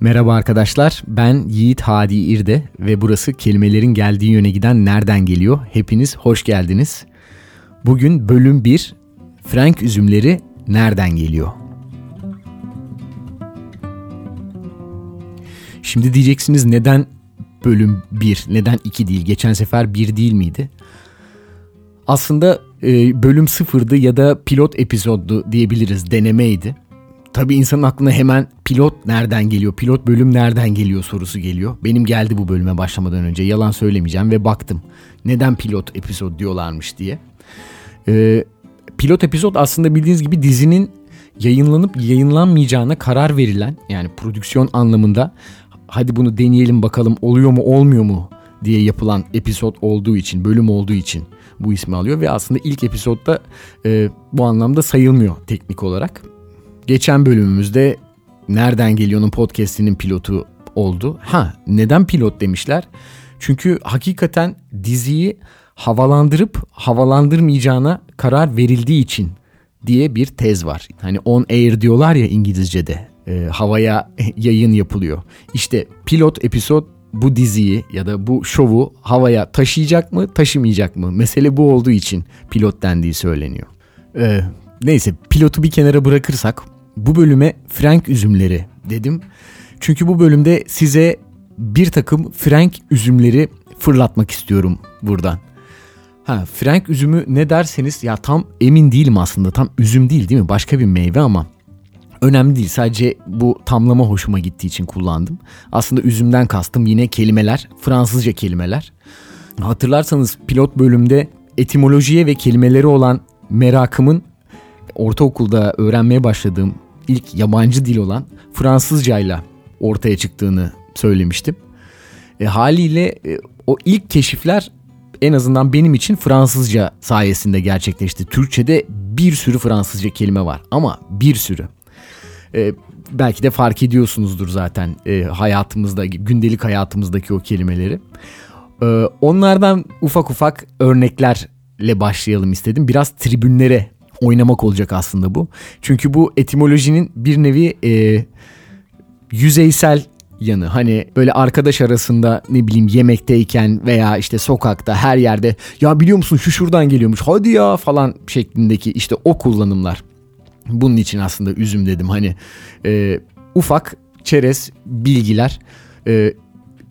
Merhaba arkadaşlar, ben Yiğit Hadi İrde ve burası kelimelerin geldiği yöne giden Nereden Geliyor? Hepiniz hoş geldiniz. Bugün bölüm 1, Frank üzümleri nereden geliyor? Şimdi diyeceksiniz neden bölüm 1, neden 2 değil? Geçen sefer 1 değil miydi? Aslında e, bölüm 0'dı ya da pilot epizoddu diyebiliriz, denemeydi. Tabii insanın aklına hemen pilot nereden geliyor, pilot bölüm nereden geliyor sorusu geliyor. Benim geldi bu bölüme başlamadan önce yalan söylemeyeceğim ve baktım neden pilot epizod diyorlarmış diye. Ee, pilot epizod aslında bildiğiniz gibi dizinin yayınlanıp yayınlanmayacağına karar verilen yani prodüksiyon anlamında hadi bunu deneyelim bakalım oluyor mu olmuyor mu diye yapılan episod olduğu için bölüm olduğu için bu ismi alıyor ve aslında ilk episodda e, bu anlamda sayılmıyor teknik olarak. Geçen bölümümüzde Nereden Geliyor'un podcast'inin pilotu oldu. Ha neden pilot demişler? Çünkü hakikaten diziyi havalandırıp havalandırmayacağına karar verildiği için diye bir tez var. Hani on air diyorlar ya İngilizce'de. E, havaya yayın yapılıyor. İşte pilot episod bu diziyi ya da bu şovu havaya taşıyacak mı taşımayacak mı? Mesele bu olduğu için pilot dendiği söyleniyor. Ee, neyse pilotu bir kenara bırakırsak bu bölüme Frank üzümleri dedim. Çünkü bu bölümde size bir takım Frank üzümleri fırlatmak istiyorum buradan. Ha Frank üzümü ne derseniz ya tam emin değilim aslında. Tam üzüm değil değil mi? Başka bir meyve ama önemli değil. Sadece bu tamlama hoşuma gittiği için kullandım. Aslında üzümden kastım yine kelimeler, Fransızca kelimeler. Hatırlarsanız pilot bölümde etimolojiye ve kelimeleri olan merakımın ortaokulda öğrenmeye başladığım ilk yabancı dil olan Fransızcayla ortaya çıktığını söylemiştim. E, haliyle e, o ilk keşifler en azından benim için Fransızca sayesinde gerçekleşti. Türkçe'de bir sürü Fransızca kelime var ama bir sürü. E, belki de fark ediyorsunuzdur zaten e, hayatımızda, gündelik hayatımızdaki o kelimeleri. E, onlardan ufak ufak örneklerle başlayalım istedim. Biraz tribünlere oynamak olacak aslında bu. Çünkü bu etimolojinin bir nevi e, yüzeysel yanı. Hani böyle arkadaş arasında ne bileyim yemekteyken veya işte sokakta her yerde ya biliyor musun şu şuradan geliyormuş hadi ya falan şeklindeki işte o kullanımlar. Bunun için aslında üzüm dedim hani e, ufak çerez bilgiler e,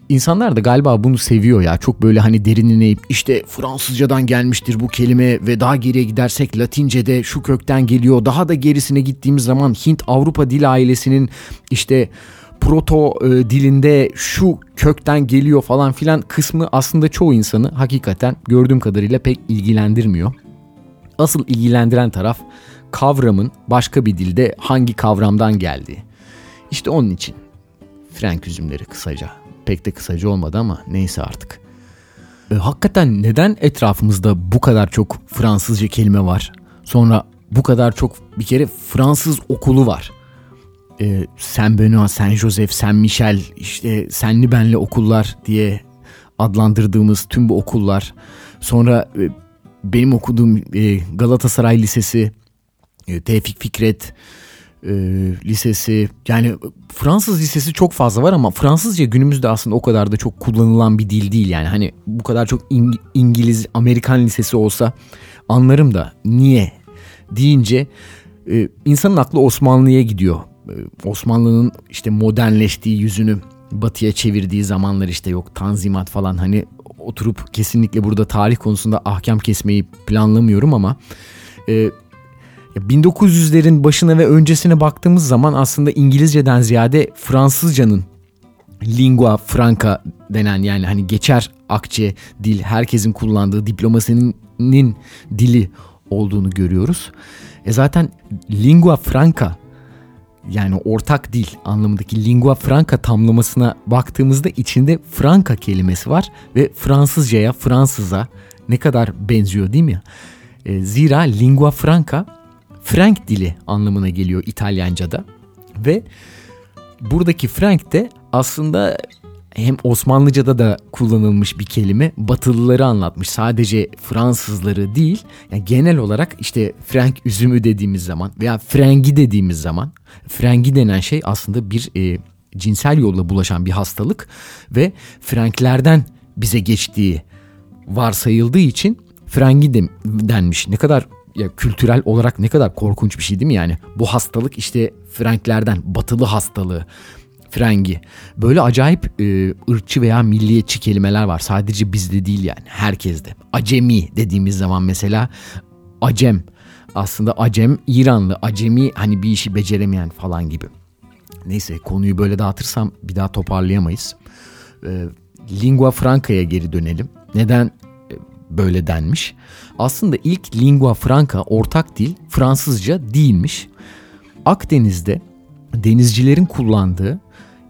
İnsanlar da galiba bunu seviyor ya. Çok böyle hani derinine işte Fransızcadan gelmiştir bu kelime ve daha geriye gidersek Latince'de şu kökten geliyor. Daha da gerisine gittiğimiz zaman Hint Avrupa dil ailesinin işte proto e, dilinde şu kökten geliyor falan filan kısmı aslında çoğu insanı hakikaten gördüğüm kadarıyla pek ilgilendirmiyor. Asıl ilgilendiren taraf kavramın başka bir dilde hangi kavramdan geldiği. İşte onun için Frank üzümleri kısaca. Pek de kısaca olmadı ama neyse artık. E, hakikaten neden etrafımızda bu kadar çok Fransızca kelime var? Sonra bu kadar çok bir kere Fransız okulu var. E, Saint Benoît, Saint Joseph, Saint Michel, işte senli benli okullar diye adlandırdığımız tüm bu okullar. Sonra e, benim okuduğum e, Galatasaray Lisesi, e, Tevfik Fikret, e, lisesi yani Fransız lisesi çok fazla var ama Fransızca günümüzde aslında o kadar da çok kullanılan bir dil değil yani hani bu kadar çok İng- İngiliz Amerikan lisesi olsa anlarım da niye deyince e, insanın aklı Osmanlı'ya gidiyor. E, Osmanlı'nın işte modernleştiği yüzünü batıya çevirdiği zamanlar işte yok tanzimat falan hani oturup kesinlikle burada tarih konusunda ahkam kesmeyi planlamıyorum ama e, 1900'lerin başına ve öncesine baktığımız zaman aslında İngilizceden ziyade Fransızcanın lingua franca denen yani hani geçer akçe dil herkesin kullandığı diplomasinin dili olduğunu görüyoruz. E zaten lingua franca yani ortak dil anlamındaki lingua franca tamlamasına baktığımızda içinde franca kelimesi var ve Fransızcaya, Fransız'a ne kadar benziyor değil mi? E, zira lingua franca Frank dili anlamına geliyor İtalyanca'da. Ve buradaki Frank de aslında hem Osmanlıca'da da kullanılmış bir kelime. Batılıları anlatmış. Sadece Fransızları değil. Yani genel olarak işte Frank üzümü dediğimiz zaman veya Frengi dediğimiz zaman Frengi denen şey aslında bir e, cinsel yolla bulaşan bir hastalık ve Franklerden bize geçtiği varsayıldığı için Frengi de, denmiş. Ne kadar ya kültürel olarak ne kadar korkunç bir şey değil mi yani? Bu hastalık işte Franklerden, batılı hastalığı. Frengi. Böyle acayip e, ırkçı veya milliyetçi kelimeler var. Sadece bizde değil yani herkeste. Acemi dediğimiz zaman mesela acem. Aslında acem İranlı, acemi hani bir işi beceremeyen falan gibi. Neyse konuyu böyle dağıtırsam bir daha toparlayamayız. E, lingua franca'ya geri dönelim. Neden böyle denmiş? Aslında ilk lingua franca ortak dil Fransızca değilmiş. Akdeniz'de denizcilerin kullandığı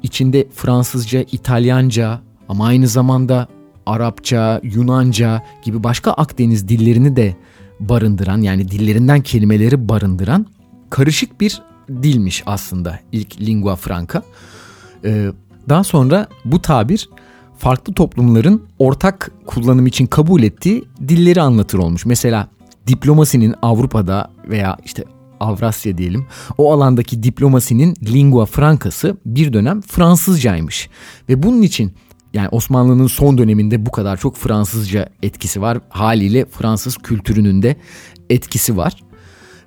içinde Fransızca, İtalyanca ama aynı zamanda Arapça, Yunanca gibi başka Akdeniz dillerini de barındıran yani dillerinden kelimeleri barındıran karışık bir dilmiş aslında ilk lingua franca. Ee, daha sonra bu tabir farklı toplumların ortak kullanım için kabul ettiği dilleri anlatır olmuş. Mesela diplomasinin Avrupa'da veya işte Avrasya diyelim o alandaki diplomasinin lingua francası bir dönem Fransızcaymış. Ve bunun için yani Osmanlı'nın son döneminde bu kadar çok Fransızca etkisi var. Haliyle Fransız kültürünün de etkisi var.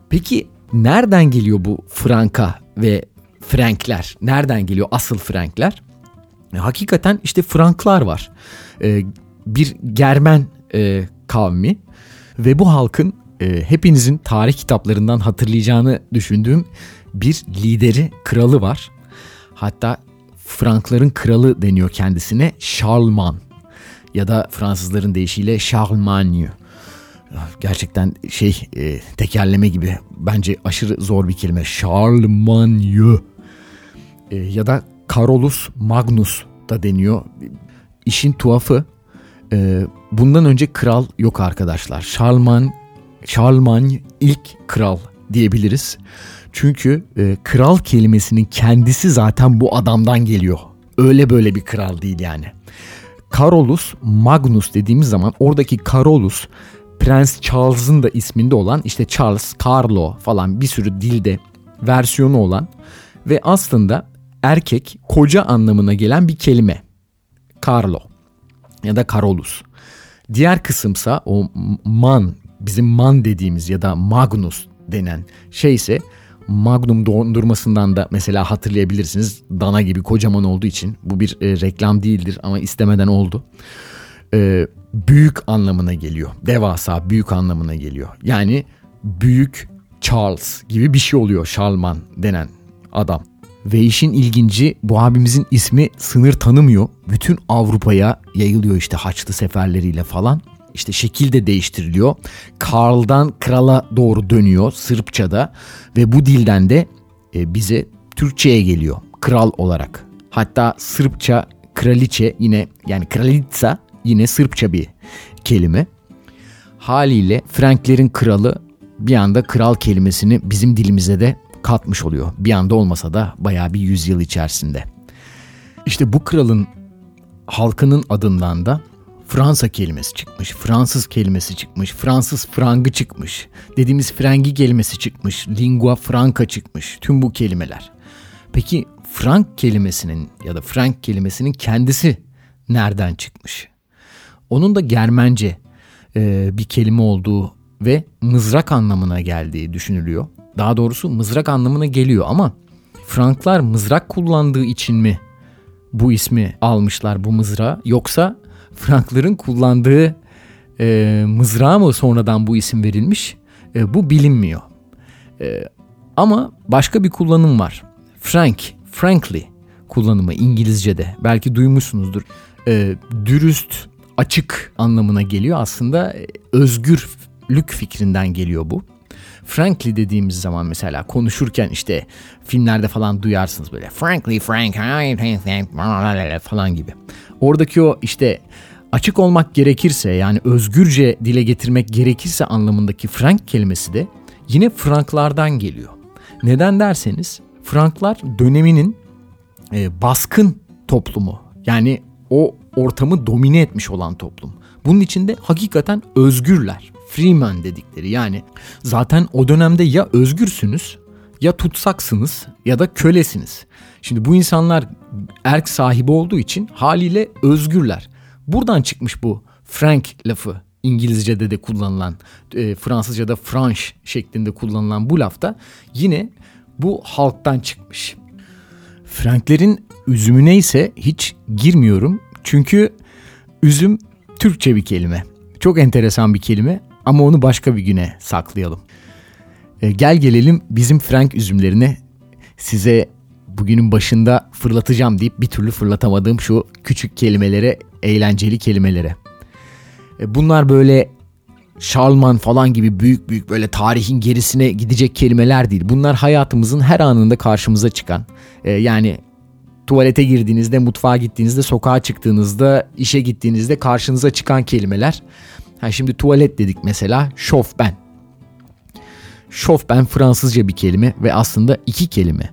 Peki nereden geliyor bu Franka ve Frankler? Nereden geliyor asıl Frankler? E, hakikaten işte Franklar var. E, bir Germen e, kavmi ve bu halkın e, hepinizin tarih kitaplarından hatırlayacağını düşündüğüm bir lideri, kralı var. Hatta Frankların kralı deniyor kendisine Charlemagne ya da Fransızların deyişiyle Charlemagne. Gerçekten şey e, tekerleme gibi bence aşırı zor bir kelime. Charlemagne e, ya da Carolus Magnus da deniyor. İşin tuhafı e, bundan önce kral yok arkadaşlar. Charlemagne Charlemagne ilk kral diyebiliriz. Çünkü e, kral kelimesinin kendisi zaten bu adamdan geliyor. Öyle böyle bir kral değil yani. Carolus Magnus dediğimiz zaman oradaki Carolus Prens Charles'ın da isminde olan işte Charles, Carlo falan bir sürü dilde versiyonu olan ve aslında erkek, koca anlamına gelen bir kelime. Carlo ya da Carolus. Diğer kısımsa o man bizim man dediğimiz ya da magnus denen şey ise Magnum dondurmasından da mesela hatırlayabilirsiniz. Dana gibi kocaman olduğu için bu bir e, reklam değildir ama istemeden oldu. E, büyük anlamına geliyor. Devasa büyük anlamına geliyor. Yani büyük Charles gibi bir şey oluyor Charlemagne denen adam. Ve işin ilginci bu abimizin ismi sınır tanımıyor. Bütün Avrupa'ya yayılıyor işte Haçlı seferleriyle falan işte şekil de değiştiriliyor. Karl'dan krala doğru dönüyor Sırpçada ve bu dilden de e, bize Türkçe'ye geliyor kral olarak. Hatta Sırpça kraliçe yine yani kralica yine Sırpça bir kelime. Haliyle Franklerin kralı bir anda kral kelimesini bizim dilimize de katmış oluyor. Bir anda olmasa da bayağı bir yüzyıl içerisinde. İşte bu kralın halkının adından da Fransa kelimesi çıkmış, Fransız kelimesi çıkmış, Fransız frangı çıkmış, dediğimiz frengi kelimesi çıkmış, lingua franca çıkmış, tüm bu kelimeler. Peki frank kelimesinin ya da frank kelimesinin kendisi nereden çıkmış? Onun da Germence e, bir kelime olduğu ve mızrak anlamına geldiği düşünülüyor. Daha doğrusu mızrak anlamına geliyor ama Franklar mızrak kullandığı için mi bu ismi almışlar bu mızrağı yoksa Frankların kullandığı e, mızrağa mı sonradan bu isim verilmiş? E, bu bilinmiyor. E, ama başka bir kullanım var. Frank, frankly kullanımı İngilizce'de. Belki duymuşsunuzdur. E, dürüst, açık anlamına geliyor. Aslında e, özgürlük fikrinden geliyor bu. Frankly dediğimiz zaman mesela konuşurken işte filmlerde falan duyarsınız böyle frankly frank falan gibi. Oradaki o işte açık olmak gerekirse yani özgürce dile getirmek gerekirse anlamındaki frank kelimesi de yine Franklardan geliyor. Neden derseniz Franklar döneminin e, baskın toplumu yani o ortamı domine etmiş olan toplum. Bunun içinde hakikaten özgürler. Freeman dedikleri yani zaten o dönemde ya özgürsünüz ya tutsaksınız ya da kölesiniz. Şimdi bu insanlar erk sahibi olduğu için haliyle özgürler. Buradan çıkmış bu Frank lafı. İngilizce'de de kullanılan, e, Fransızca'da Franche şeklinde kullanılan bu lafta yine bu halktan çıkmış. Franklerin üzümüne ise hiç girmiyorum. Çünkü üzüm Türkçe bir kelime. Çok enteresan bir kelime ama onu başka bir güne saklayalım. E, gel gelelim bizim Frank üzümlerine. Size bugünün başında fırlatacağım deyip bir türlü fırlatamadığım şu küçük kelimelere, eğlenceli kelimelere. E, bunlar böyle Şalman falan gibi büyük büyük böyle tarihin gerisine gidecek kelimeler değil. Bunlar hayatımızın her anında karşımıza çıkan. E, yani tuvalete girdiğinizde, mutfağa gittiğinizde, sokağa çıktığınızda, işe gittiğinizde karşınıza çıkan kelimeler. Ha şimdi tuvalet dedik mesela, şofben. Şofben Fransızca bir kelime ve aslında iki kelime.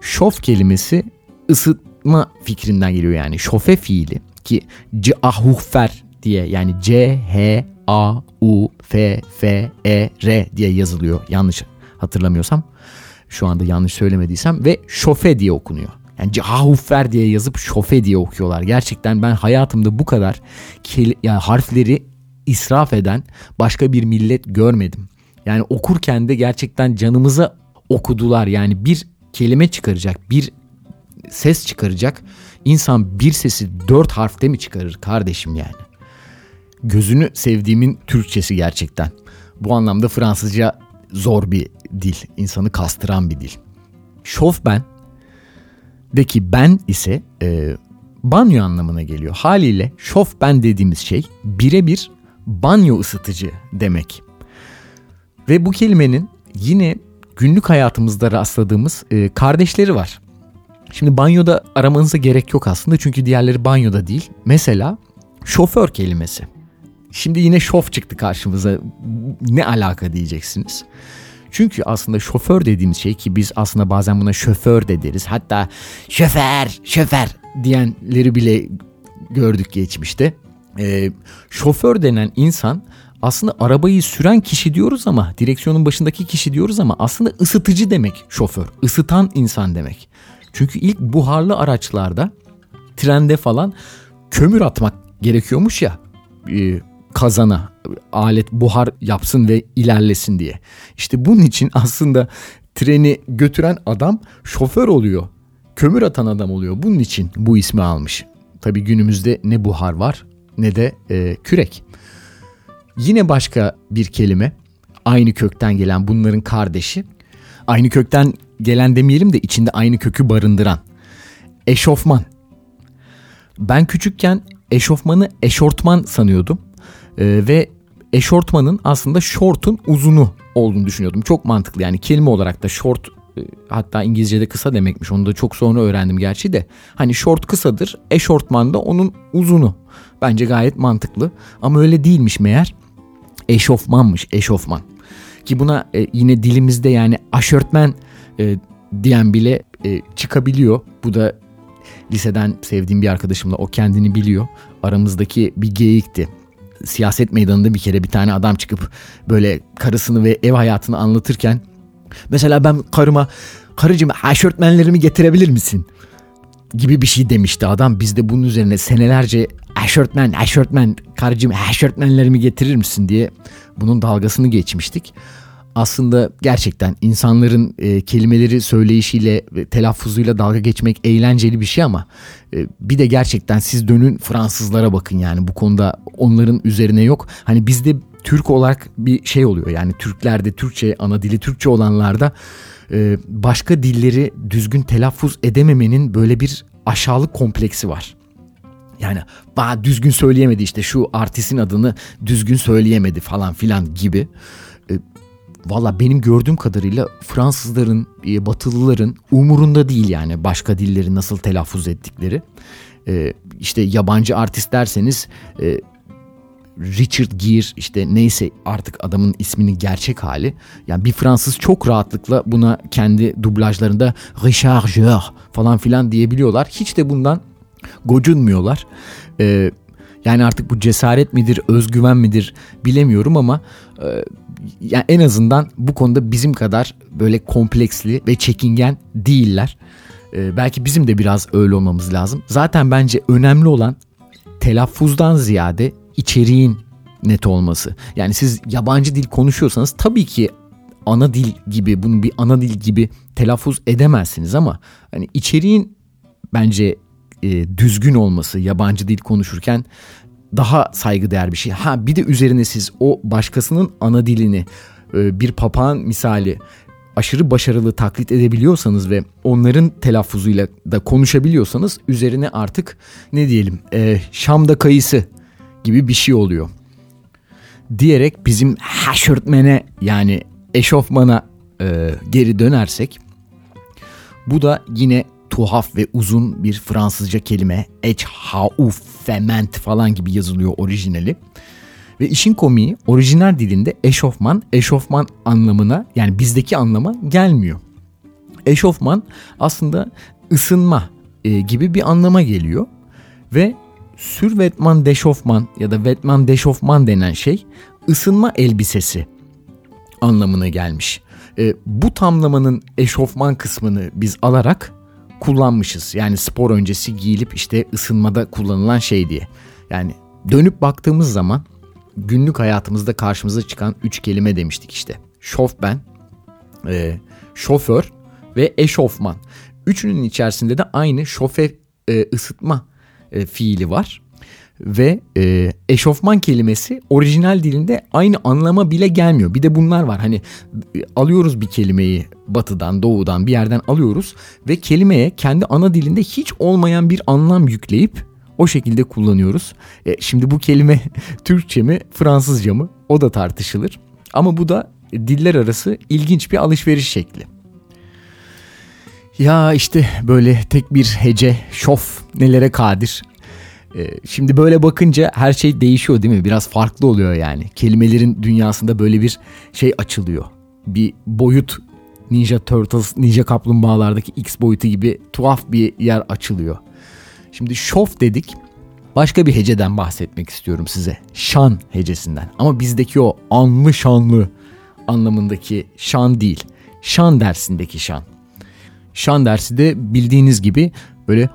Şof kelimesi ısıtma fikrinden geliyor yani. Şofe fiili ki cahufer diye yani C H A U F F E R diye yazılıyor. Yanlış hatırlamıyorsam. Şu anda yanlış söylemediysem ve şofe diye okunuyor. Yani Cahufer diye yazıp şofe diye okuyorlar. Gerçekten ben hayatımda bu kadar kel- yani harfleri israf eden başka bir millet görmedim. Yani okurken de gerçekten canımıza okudular. Yani bir kelime çıkaracak, bir ses çıkaracak. İnsan bir sesi dört harfte mi çıkarır kardeşim yani? Gözünü sevdiğimin Türkçesi gerçekten. Bu anlamda Fransızca zor bir dil, insanı kastıran bir dil. Şofben deki ben ise e, banyo anlamına geliyor. Haliyle şofben dediğimiz şey birebir banyo ısıtıcı demek. Ve bu kelimenin yine günlük hayatımızda rastladığımız e, kardeşleri var. Şimdi banyoda aramanıza gerek yok aslında çünkü diğerleri banyoda değil. Mesela şoför kelimesi. Şimdi yine şof çıktı karşımıza. Ne alaka diyeceksiniz. Çünkü aslında şoför dediğimiz şey ki biz aslında bazen buna şoför de deriz. Hatta şoför, şoför diyenleri bile gördük geçmişte. Ee, şoför denen insan aslında arabayı süren kişi diyoruz ama direksiyonun başındaki kişi diyoruz ama aslında ısıtıcı demek şoför. Isıtan insan demek. Çünkü ilk buharlı araçlarda trende falan kömür atmak gerekiyormuş ya e, kazana alet buhar yapsın ve ilerlesin diye. İşte bunun için aslında treni götüren adam şoför oluyor. Kömür atan adam oluyor. Bunun için bu ismi almış. Tabi günümüzde ne buhar var ne de e, kürek. Yine başka bir kelime aynı kökten gelen bunların kardeşi. Aynı kökten gelen demeyelim de içinde aynı kökü barındıran. Eşofman. Ben küçükken eşofmanı eşortman sanıyordum. Ee, ve eşortmanın aslında şortun uzunu olduğunu düşünüyordum. Çok mantıklı yani kelime olarak da short e, hatta İngilizce'de kısa demekmiş. Onu da çok sonra öğrendim gerçi de. Hani short kısadır, eşortman da onun uzunu. Bence gayet mantıklı. Ama öyle değilmiş meğer. Eşofmanmış, eşofman. Ki buna e, yine dilimizde yani aşörtmen e, diyen bile e, çıkabiliyor. Bu da liseden sevdiğim bir arkadaşımla o kendini biliyor. Aramızdaki bir geyikti siyaset meydanında bir kere bir tane adam çıkıp böyle karısını ve ev hayatını anlatırken mesela ben karıma karıcığım aşörtmenlerimi getirebilir misin? gibi bir şey demişti adam. Biz de bunun üzerine senelerce aşörtmen, aşörtmen, karıcığım aşörtmenlerimi getirir misin diye bunun dalgasını geçmiştik. Aslında gerçekten insanların e, kelimeleri söyleyişiyle, ve telaffuzuyla dalga geçmek eğlenceli bir şey ama e, bir de gerçekten siz dönün Fransızlara bakın yani bu konuda onların üzerine yok. Hani bizde Türk olarak bir şey oluyor yani Türklerde Türkçe ana dili Türkçe olanlarda e, başka dilleri düzgün telaffuz edememenin böyle bir aşağılık kompleksi var. Yani bana düzgün söyleyemedi işte şu artistin adını düzgün söyleyemedi falan filan gibi. E, Valla benim gördüğüm kadarıyla Fransızların, e, Batılıların umurunda değil yani başka dilleri nasıl telaffuz ettikleri. E, işte yabancı artist derseniz Richard Gere işte neyse artık adamın isminin gerçek hali. Yani bir Fransız çok rahatlıkla buna kendi dublajlarında Richard Gere falan filan diyebiliyorlar. Hiç de bundan gocunmuyorlar. Ee, yani artık bu cesaret midir, özgüven midir bilemiyorum ama e, yani en azından bu konuda bizim kadar böyle kompleksli ve çekingen değiller. Ee, belki bizim de biraz öyle olmamız lazım. Zaten bence önemli olan telaffuzdan ziyade içeriğin net olması. Yani siz yabancı dil konuşuyorsanız tabii ki ana dil gibi bunu bir ana dil gibi telaffuz edemezsiniz ama hani içeriğin bence e, düzgün olması yabancı dil konuşurken daha saygıdeğer bir şey. Ha bir de üzerine siz o başkasının ana dilini e, bir papağan misali aşırı başarılı taklit edebiliyorsanız ve onların telaffuzuyla da konuşabiliyorsanız üzerine artık ne diyelim e, Şam'da kayısı gibi bir şey oluyor. Diyerek bizim haşörtmene yani eşofmana e, geri dönersek bu da yine tuhaf ve uzun bir Fransızca kelime. Echaufement falan gibi yazılıyor orijinali. Ve işin komiği orijinal dilinde eşofman, eşofman anlamına yani bizdeki anlama gelmiyor. Eşofman aslında ısınma e, gibi bir anlama geliyor. Ve sürvetman deşofman ya da vetman deşofman denen şey ısınma elbisesi anlamına gelmiş. E, bu tamlamanın eşofman kısmını biz alarak kullanmışız. Yani spor öncesi giyilip işte ısınmada kullanılan şey diye. Yani dönüp baktığımız zaman günlük hayatımızda karşımıza çıkan üç kelime demiştik işte. Şofben, e, şoför ve eşofman. Üçünün içerisinde de aynı şofe e, ısıtma e, fiili var. Ve e, eşofman kelimesi orijinal dilinde aynı anlama bile gelmiyor. Bir de bunlar var hani e, alıyoruz bir kelimeyi batıdan doğudan bir yerden alıyoruz ve kelimeye kendi ana dilinde hiç olmayan bir anlam yükleyip o şekilde kullanıyoruz. E, şimdi bu kelime Türkçe mi Fransızca mı o da tartışılır. Ama bu da diller arası ilginç bir alışveriş şekli. Ya işte böyle tek bir hece, şof nelere kadir. Ee, şimdi böyle bakınca her şey değişiyor değil mi? Biraz farklı oluyor yani. Kelimelerin dünyasında böyle bir şey açılıyor. Bir boyut Ninja Turtles, Ninja Kaplumbağalardaki X boyutu gibi tuhaf bir yer açılıyor. Şimdi şof dedik. Başka bir heceden bahsetmek istiyorum size. Şan hecesinden. Ama bizdeki o anlı şanlı anlamındaki şan değil. Şan dersindeki şan. Şan dersi de bildiğiniz gibi böyle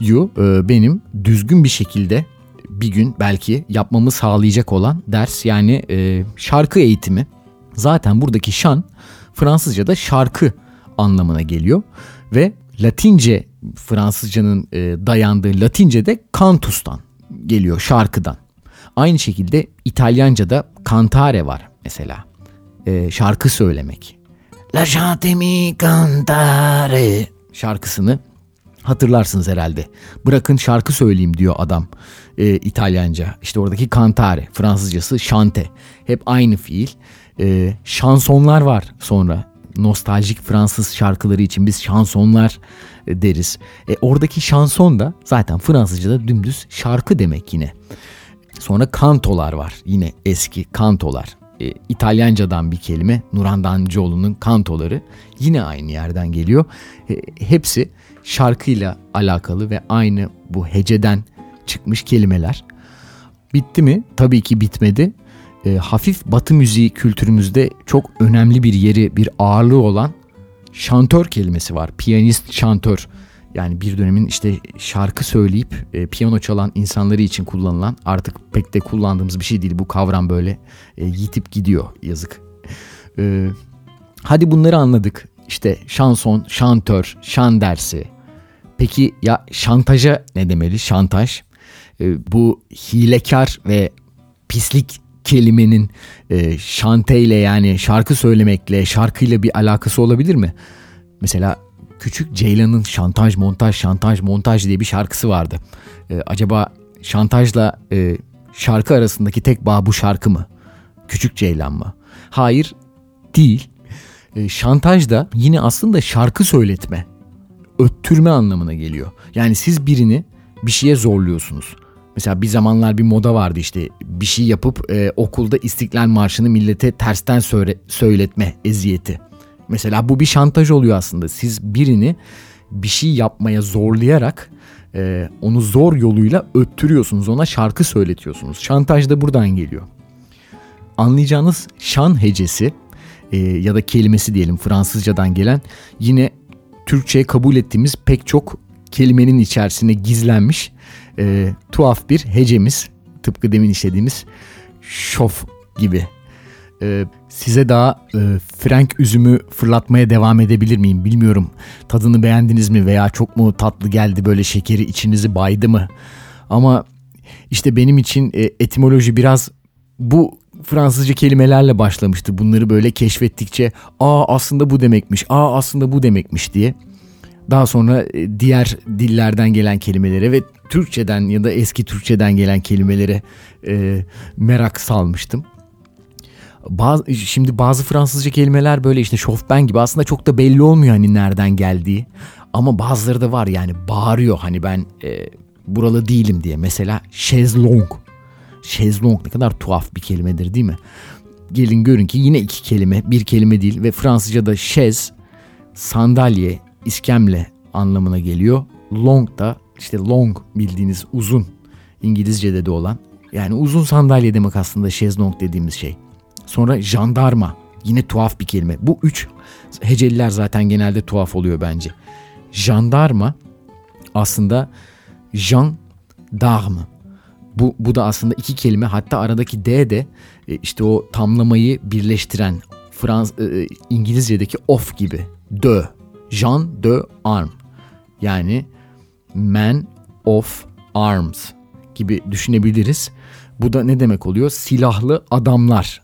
yu benim düzgün bir şekilde bir gün belki yapmamı sağlayacak olan ders yani e, şarkı eğitimi. Zaten buradaki şan Fransızca'da şarkı anlamına geliyor ve Latince Fransızcanın e, dayandığı Latince'de cantus'tan geliyor şarkıdan. Aynı şekilde İtalyanca'da cantare var mesela. E, şarkı söylemek. La chantemi cantare şarkısını hatırlarsınız herhalde. Bırakın şarkı söyleyeyim diyor adam e, İtalyanca. İşte oradaki cantare, Fransızcası chante. Hep aynı fiil. E, şansonlar var sonra. Nostaljik Fransız şarkıları için biz şansonlar e, deriz. E, oradaki şanson da zaten Fransızca'da dümdüz şarkı demek yine. Sonra kantolar var. Yine eski kantolar. E, İtalyancadan bir kelime. Nuran Dancıoğlu'nun kantoları yine aynı yerden geliyor. E, hepsi şarkıyla alakalı ve aynı bu heceden çıkmış kelimeler. Bitti mi? Tabii ki bitmedi. E, hafif batı müziği kültürümüzde çok önemli bir yeri, bir ağırlığı olan şantör kelimesi var. Piyanist şantör. Yani bir dönemin işte şarkı söyleyip e, piyano çalan insanları için kullanılan artık pek de kullandığımız bir şey değil. Bu kavram böyle e, yitip gidiyor yazık. E, hadi bunları anladık. İşte şanson, şantör, şan dersi, Peki ya şantaja ne demeli? Şantaj. E, bu hilekar ve pislik kelimenin e, şanteyle yani şarkı söylemekle, şarkıyla bir alakası olabilir mi? Mesela Küçük Ceylan'ın şantaj montaj şantaj montaj diye bir şarkısı vardı. E, acaba şantajla e, şarkı arasındaki tek bağ bu şarkı mı? Küçük Ceylan mı? Hayır değil. E, şantaj da yine aslında şarkı söyletme öttürme anlamına geliyor. Yani siz birini bir şeye zorluyorsunuz. Mesela bir zamanlar bir moda vardı işte bir şey yapıp e, okulda İstiklal Marşı'nı millete tersten söyle, söyletme eziyeti. Mesela bu bir şantaj oluyor aslında. Siz birini bir şey yapmaya zorlayarak e, onu zor yoluyla öttürüyorsunuz. Ona şarkı söyletiyorsunuz. Şantaj da buradan geliyor. anlayacağınız şan hecesi e, ya da kelimesi diyelim Fransızcadan gelen yine Türkçe'ye kabul ettiğimiz pek çok kelimenin içerisine gizlenmiş e, tuhaf bir hecemiz. Tıpkı demin işlediğimiz şof gibi. E, size daha e, Frank üzümü fırlatmaya devam edebilir miyim bilmiyorum. Tadını beğendiniz mi veya çok mu tatlı geldi böyle şekeri içinizi baydı mı? Ama işte benim için e, etimoloji biraz bu Fransızca kelimelerle başlamıştı. Bunları böyle keşfettikçe aa aslında bu demekmiş, aa aslında bu demekmiş diye. Daha sonra e, diğer dillerden gelen kelimelere ve Türkçeden ya da eski Türkçeden gelen kelimelere e, merak salmıştım. Bazı, şimdi bazı Fransızca kelimeler böyle işte şofben gibi aslında çok da belli olmuyor hani nereden geldiği. Ama bazıları da var yani bağırıyor hani ben e, buralı değilim diye. Mesela şezlong. Şezlong ne kadar tuhaf bir kelimedir değil mi? Gelin görün ki yine iki kelime bir kelime değil ve Fransızca'da şez sandalye iskemle anlamına geliyor. Long da işte long bildiğiniz uzun İngilizce'de de olan yani uzun sandalye demek aslında şezlong dediğimiz şey. Sonra jandarma yine tuhaf bir kelime. Bu üç heceliler zaten genelde tuhaf oluyor bence. Jandarma aslında Jean d'arme. Bu, bu da aslında iki kelime hatta aradaki D de e, işte o tamlamayı birleştiren Frans e, e, İngilizce'deki of gibi. De. Jean de arm. Yani man of arms gibi düşünebiliriz. Bu da ne demek oluyor? Silahlı adamlar.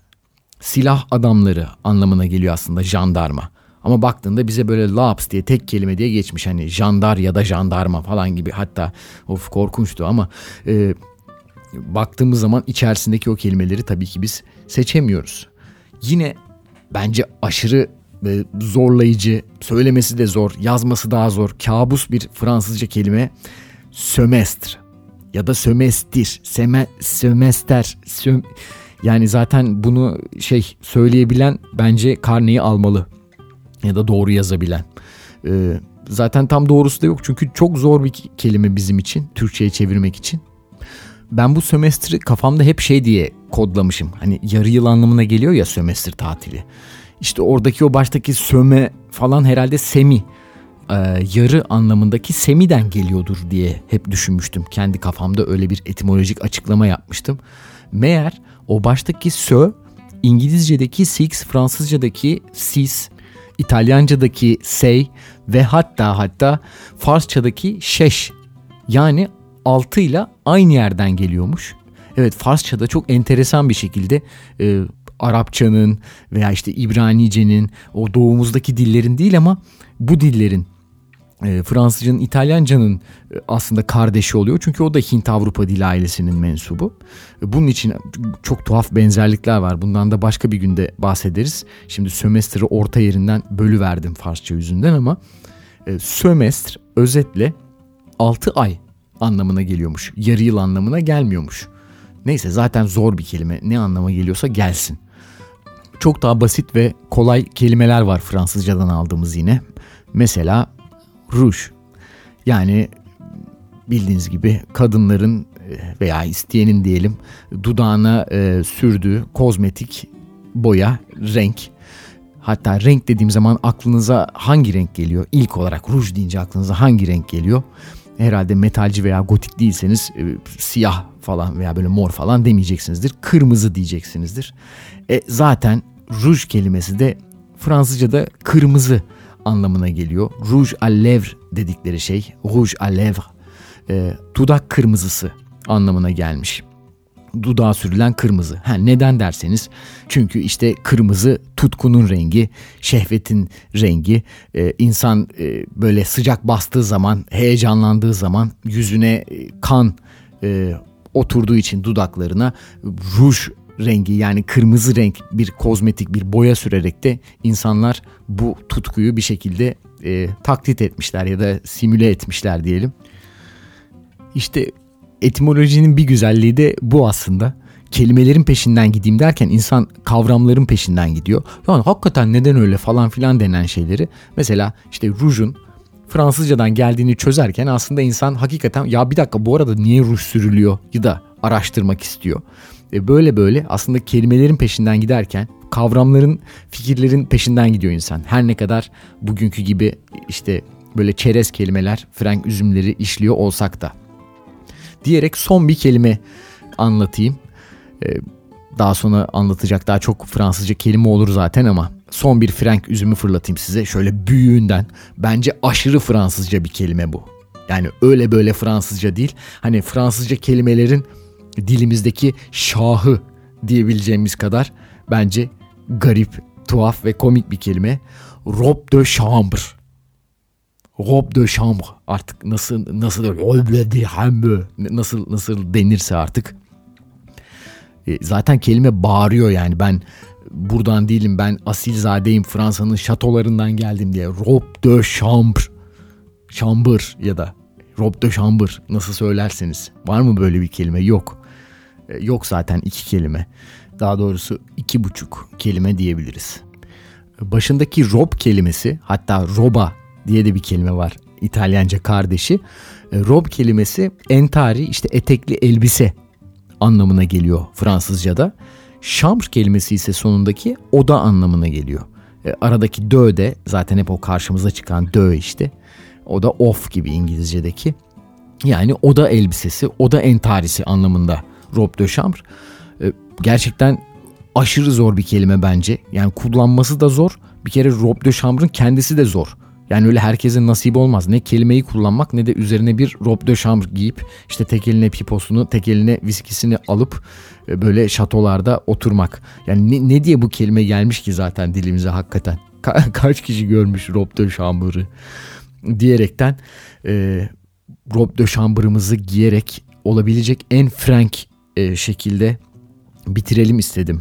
Silah adamları anlamına geliyor aslında jandarma. Ama baktığında bize böyle laps diye tek kelime diye geçmiş hani jandar ya da jandarma falan gibi hatta of korkunçtu ama e, baktığımız zaman içerisindeki o kelimeleri tabii ki biz seçemiyoruz. Yine bence aşırı e, zorlayıcı, söylemesi de zor, yazması daha zor, kabus bir Fransızca kelime sömestr ya da sömestir, seme, sömester, söm, yani zaten bunu şey söyleyebilen bence karneyi almalı ya da doğru yazabilen. Ee, zaten tam doğrusu da yok çünkü çok zor bir kelime bizim için Türkçe'ye çevirmek için. Ben bu sömestri kafamda hep şey diye kodlamışım. Hani yarı yıl anlamına geliyor ya sömestr tatili. İşte oradaki o baştaki söme falan herhalde semi e, yarı anlamındaki semiden geliyordur diye hep düşünmüştüm. Kendi kafamda öyle bir etimolojik açıklama yapmıştım. Meğer o baştaki sö İngilizce'deki six, Fransızca'daki sis, İtalyanca'daki say ve hatta hatta Farsça'daki şeş yani altı ile aynı yerden geliyormuş. Evet Farsça'da çok enteresan bir şekilde e, Arapçanın veya işte İbranice'nin o doğumuzdaki dillerin değil ama bu dillerin e, Fransızcanın, İtalyancanın e, aslında kardeşi oluyor. Çünkü o da Hint Avrupa dil ailesinin mensubu. E, bunun için çok tuhaf benzerlikler var. Bundan da başka bir günde bahsederiz. Şimdi sömestri orta yerinden bölü verdim Farsça yüzünden ama sömestr özetle 6 ay anlamına geliyormuş. Yarı yıl anlamına gelmiyormuş. Neyse zaten zor bir kelime. Ne anlama geliyorsa gelsin. Çok daha basit ve kolay kelimeler var Fransızcadan aldığımız yine. Mesela ruj. Yani bildiğiniz gibi kadınların e, veya isteyenin diyelim dudağına e, sürdüğü kozmetik boya, renk. Hatta renk dediğim zaman aklınıza hangi renk geliyor? İlk olarak ruj deyince aklınıza hangi renk geliyor? Herhalde metalci veya gotik değilseniz e, siyah falan veya böyle mor falan demeyeceksinizdir. Kırmızı diyeceksinizdir. E, zaten ruj kelimesi de Fransızca'da kırmızı anlamına geliyor. Rouge à lèvres dedikleri şey, rouge à lèvres, e, dudak kırmızısı anlamına gelmiş. Dudağa sürülen kırmızı. Ha, neden derseniz çünkü işte kırmızı tutkunun rengi, şehvetin rengi. Ee, insan e, böyle sıcak bastığı zaman, heyecanlandığı zaman yüzüne e, kan e, oturduğu için dudaklarına ruj rengi yani kırmızı renk bir kozmetik bir boya sürerek de insanlar bu tutkuyu bir şekilde e, taklit etmişler ya da simüle etmişler diyelim. İşte etimolojinin bir güzelliği de bu aslında. Kelimelerin peşinden gideyim derken insan kavramların peşinden gidiyor. Yani hakikaten neden öyle falan filan denen şeyleri. Mesela işte rujun Fransızcadan geldiğini çözerken aslında insan hakikaten ya bir dakika bu arada niye ruj sürülüyor ya da araştırmak istiyor. E böyle böyle aslında kelimelerin peşinden giderken kavramların, fikirlerin peşinden gidiyor insan. Her ne kadar bugünkü gibi işte böyle çerez kelimeler, Frank üzümleri işliyor olsak da. Diyerek son bir kelime anlatayım. E, daha sonra anlatacak daha çok Fransızca kelime olur zaten ama son bir Frank üzümü fırlatayım size. Şöyle büyüğünden. Bence aşırı Fransızca bir kelime bu. Yani öyle böyle Fransızca değil. Hani Fransızca kelimelerin dilimizdeki şahı diyebileceğimiz kadar bence garip, tuhaf ve komik bir kelime. Robe de chambre. Robe de chambre. Artık nasıl nasıl robe de nasıl nasıl denirse artık. E, zaten kelime bağırıyor yani ben buradan değilim ben asilzadeyim Fransa'nın şatolarından geldim diye. Robe de chambre. Chambre ya da robe de chambre nasıl söylerseniz. Var mı böyle bir kelime? Yok. E, yok zaten iki kelime. Daha doğrusu iki buçuk kelime diyebiliriz. Başındaki rob kelimesi hatta roba diye de bir kelime var İtalyanca kardeşi. E, rob kelimesi entari işte etekli elbise anlamına geliyor Fransızca'da. Chambre kelimesi ise sonundaki oda anlamına geliyor. E, aradaki dö de zaten hep o karşımıza çıkan dö işte. O da off gibi İngilizce'deki. Yani oda elbisesi, oda entarisi anlamında robe de chambre. E, gerçekten aşırı zor bir kelime bence. Yani kullanması da zor. Bir kere robe de chambre'ın kendisi de zor. Yani öyle herkesin nasip olmaz. Ne kelimeyi kullanmak ne de üzerine bir robe de chambre giyip işte tek eline piposunu tek eline viskisini alıp e, böyle şatolarda oturmak. Yani ne, ne diye bu kelime gelmiş ki zaten dilimize hakikaten. Ka- kaç kişi görmüş robe de chambre'ı diyerekten e, robe de chambre'ımızı giyerek olabilecek en frank e, şekilde bitirelim istedim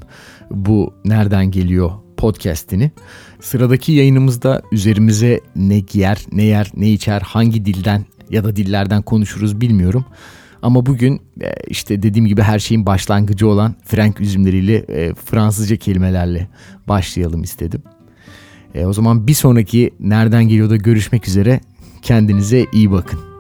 bu nereden geliyor podcast'ini. Sıradaki yayınımızda üzerimize ne giyer, ne yer, ne içer, hangi dilden ya da dillerden konuşuruz bilmiyorum. Ama bugün e, işte dediğim gibi her şeyin başlangıcı olan Frank üzümleriyle e, Fransızca kelimelerle başlayalım istedim. E, o zaman bir sonraki nereden geliyor da görüşmek üzere. Kendinize iyi bakın.